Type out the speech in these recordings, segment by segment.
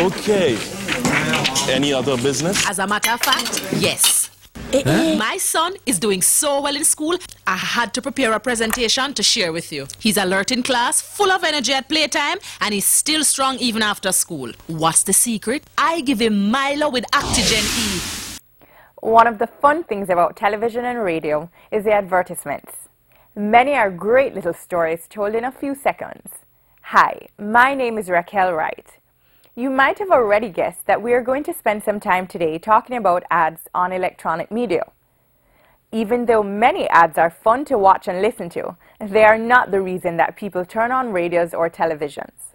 Okay. Any other business? As a matter of fact, yes. Eh, eh, eh. My son is doing so well in school, I had to prepare a presentation to share with you. He's alert in class, full of energy at playtime, and he's still strong even after school. What's the secret? I give him Milo with Actigen E. One of the fun things about television and radio is the advertisements. Many are great little stories told in a few seconds. Hi, my name is Raquel Wright. You might have already guessed that we are going to spend some time today talking about ads on electronic media. Even though many ads are fun to watch and listen to, they are not the reason that people turn on radios or televisions.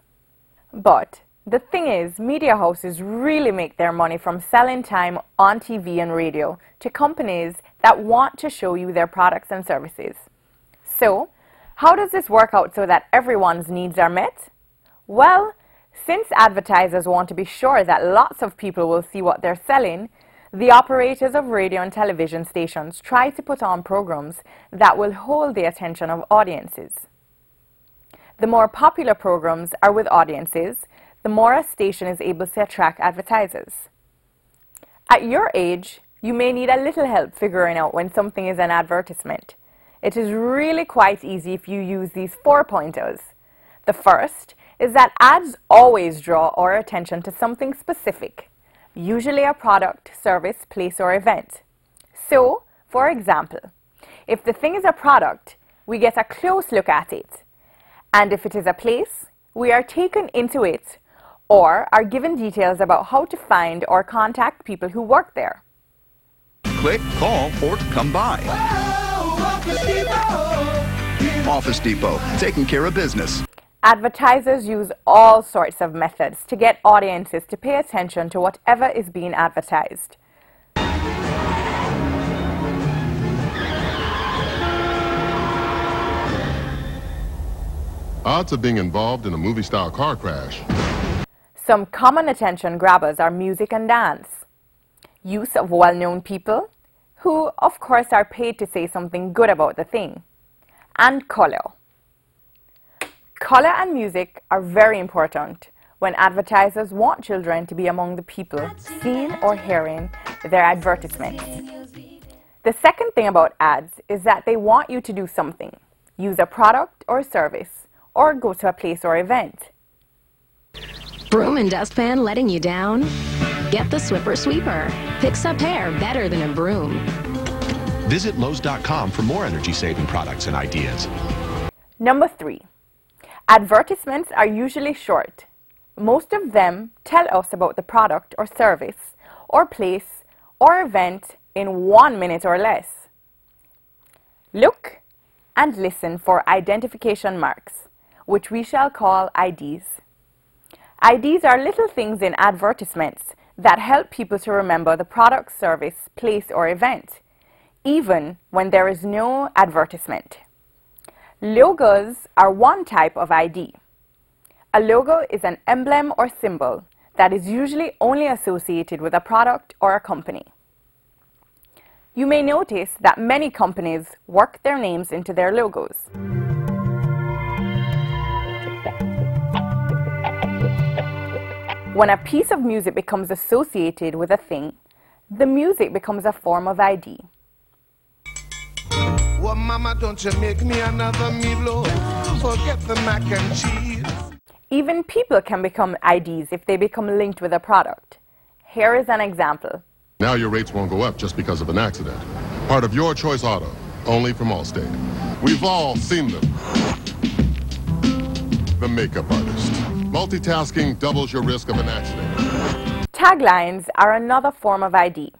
But the thing is, media houses really make their money from selling time on TV and radio to companies that want to show you their products and services. So, how does this work out so that everyone's needs are met? Well, since advertisers want to be sure that lots of people will see what they're selling, the operators of radio and television stations try to put on programs that will hold the attention of audiences. The more popular programs are with audiences, the more a station is able to attract advertisers. At your age, you may need a little help figuring out when something is an advertisement. It is really quite easy if you use these four pointers. The first is that ads always draw our attention to something specific, usually a product, service, place, or event. So, for example, if the thing is a product, we get a close look at it. And if it is a place, we are taken into it or are given details about how to find or contact people who work there. Click, call, or come by. Office Depot, taking care of business. Advertisers use all sorts of methods to get audiences to pay attention to whatever is being advertised. Odds of being involved in a movie-style car crash. Some common attention grabbers are music and dance. Use of well-known people, who of course are paid to say something good about the thing. And color. Color and music are very important when advertisers want children to be among the people seeing or hearing their advertisements. The second thing about ads is that they want you to do something, use a product or service, or go to a place or event. Broom and dustpan letting you down? Get the Swiffer Sweeper. Picks up hair better than a broom. Visit Lowe's.com for more energy saving products and ideas. Number three, Advertisements are usually short. Most of them tell us about the product or service or place or event in one minute or less. Look and listen for identification marks, which we shall call IDs. IDs are little things in advertisements that help people to remember the product, service, place, or event, even when there is no advertisement. Logos are one type of ID. A logo is an emblem or symbol that is usually only associated with a product or a company. You may notice that many companies work their names into their logos. When a piece of music becomes associated with a thing, the music becomes a form of ID. Well, mama, don't you make me another meatloaf. Forget the mac and cheese. Even people can become IDs if they become linked with a product. Here is an example. Now your rates won't go up just because of an accident. Part of your choice auto, only from Allstate. We've all seen them. The makeup artist. Multitasking doubles your risk of an accident. Taglines are another form of ID.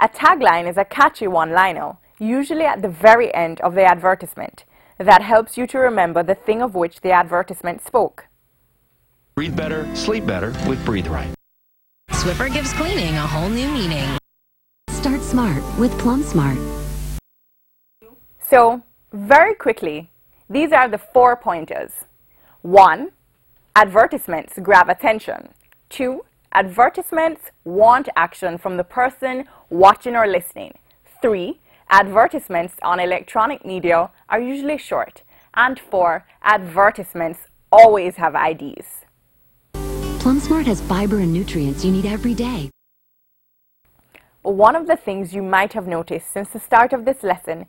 A tagline is a catchy one-liner usually at the very end of the advertisement, that helps you to remember the thing of which the advertisement spoke. Breathe better, sleep better with Breathe Right. Swiffer gives cleaning a whole new meaning. Start smart with Plum Smart. So, very quickly, these are the four pointers. One, advertisements grab attention. Two, advertisements want action from the person watching or listening. Three, Advertisements on electronic media are usually short, and four, advertisements always have IDs. Plum Smart has fiber and nutrients you need every day. One of the things you might have noticed since the start of this lesson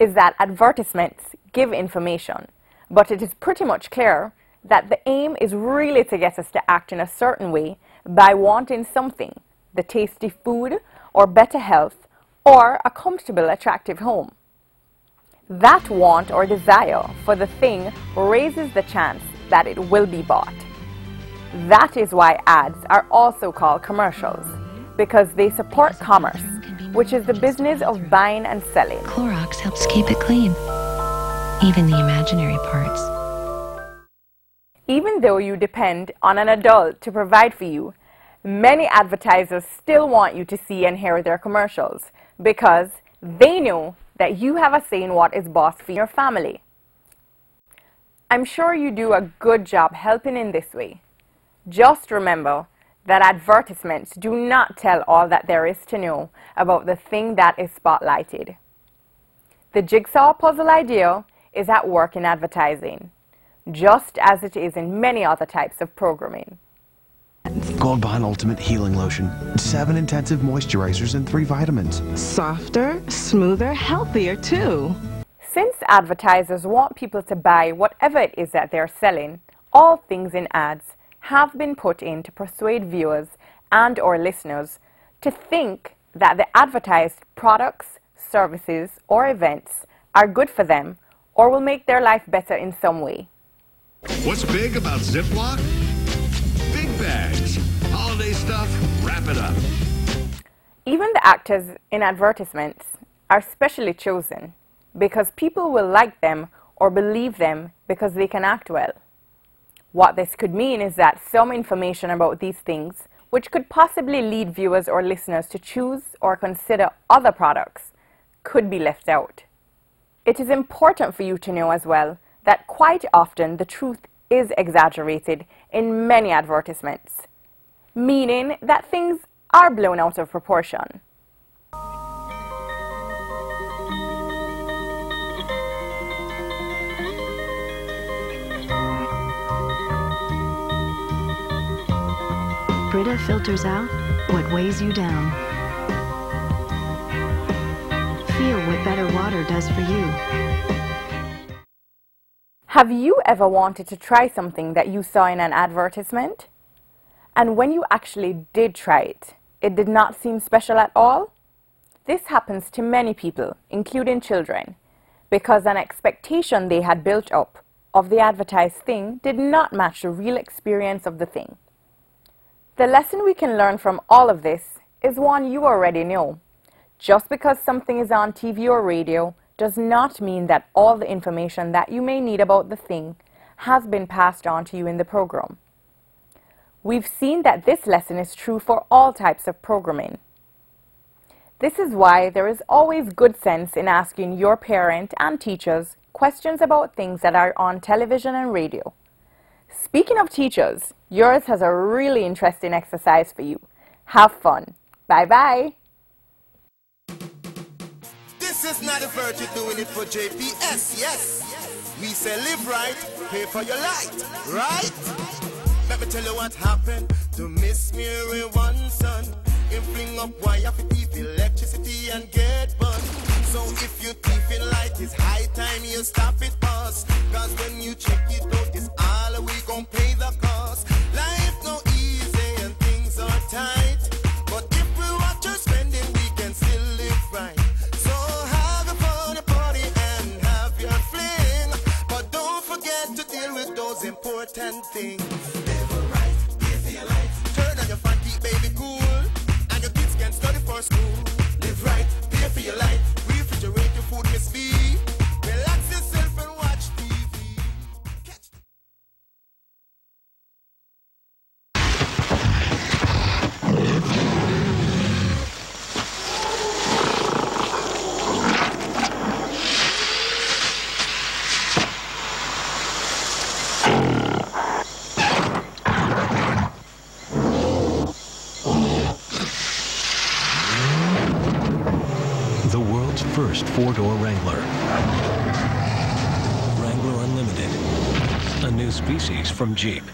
is that advertisements give information, but it is pretty much clear that the aim is really to get us to act in a certain way by wanting something, the tasty food or better health or a comfortable, attractive home. That want or desire for the thing raises the chance that it will be bought. That is why ads are also called commercials, because they support commerce, which is the business of buying and selling. Clorox helps keep it clean, even the imaginary parts. Even though you depend on an adult to provide for you, many advertisers still want you to see and hear their commercials because they know that you have a say in what is best for your family. I'm sure you do a good job helping in this way. Just remember that advertisements do not tell all that there is to know about the thing that is spotlighted. The jigsaw puzzle idea is at work in advertising, just as it is in many other types of programming. Gold Bond Ultimate Healing Lotion. Seven intensive moisturizers and three vitamins. Softer, smoother, healthier too. Since advertisers want people to buy whatever it is that they're selling, all things in ads have been put in to persuade viewers and or listeners to think that the advertised products, services or events are good for them or will make their life better in some way. What's big about Ziploc? Even the actors in advertisements are specially chosen because people will like them or believe them because they can act well. What this could mean is that some information about these things, which could possibly lead viewers or listeners to choose or consider other products, could be left out. It is important for you to know as well that quite often the truth is exaggerated in many advertisements, meaning that things are blown out of proportion. Brita filters out what weighs you down. Feel what better water does for you. Have you ever wanted to try something that you saw in an advertisement? And when you actually did try it, it did not seem special at all? This happens to many people, including children, because an expectation they had built up of the advertised thing did not match the real experience of the thing. The lesson we can learn from all of this is one you already know. Just because something is on TV or radio does not mean that all the information that you may need about the thing has been passed on to you in the program. We've seen that this lesson is true for all types of programming. This is why there is always good sense in asking your parent and teachers questions about things that are on television and radio. Speaking of teachers, yours has a really interesting exercise for you. Have fun. Bye bye. This is not a virtue doing it for JPS, yes. We say live right, pay for your light, right? Let me tell you what happened to Miss Mary one son. Him fling up wire for thief electricity and get burned. So if you thief in light, it's high time you stop it boss. Cause when you check it out, it's all we gon' pay the cost. Life no easy and things are tight. But if we watch our spending, we can still live right. So have a fun party and have your fling. But don't forget to deal with those important things. School. First four-door Wrangler. Wrangler Unlimited. A new species from Jeep.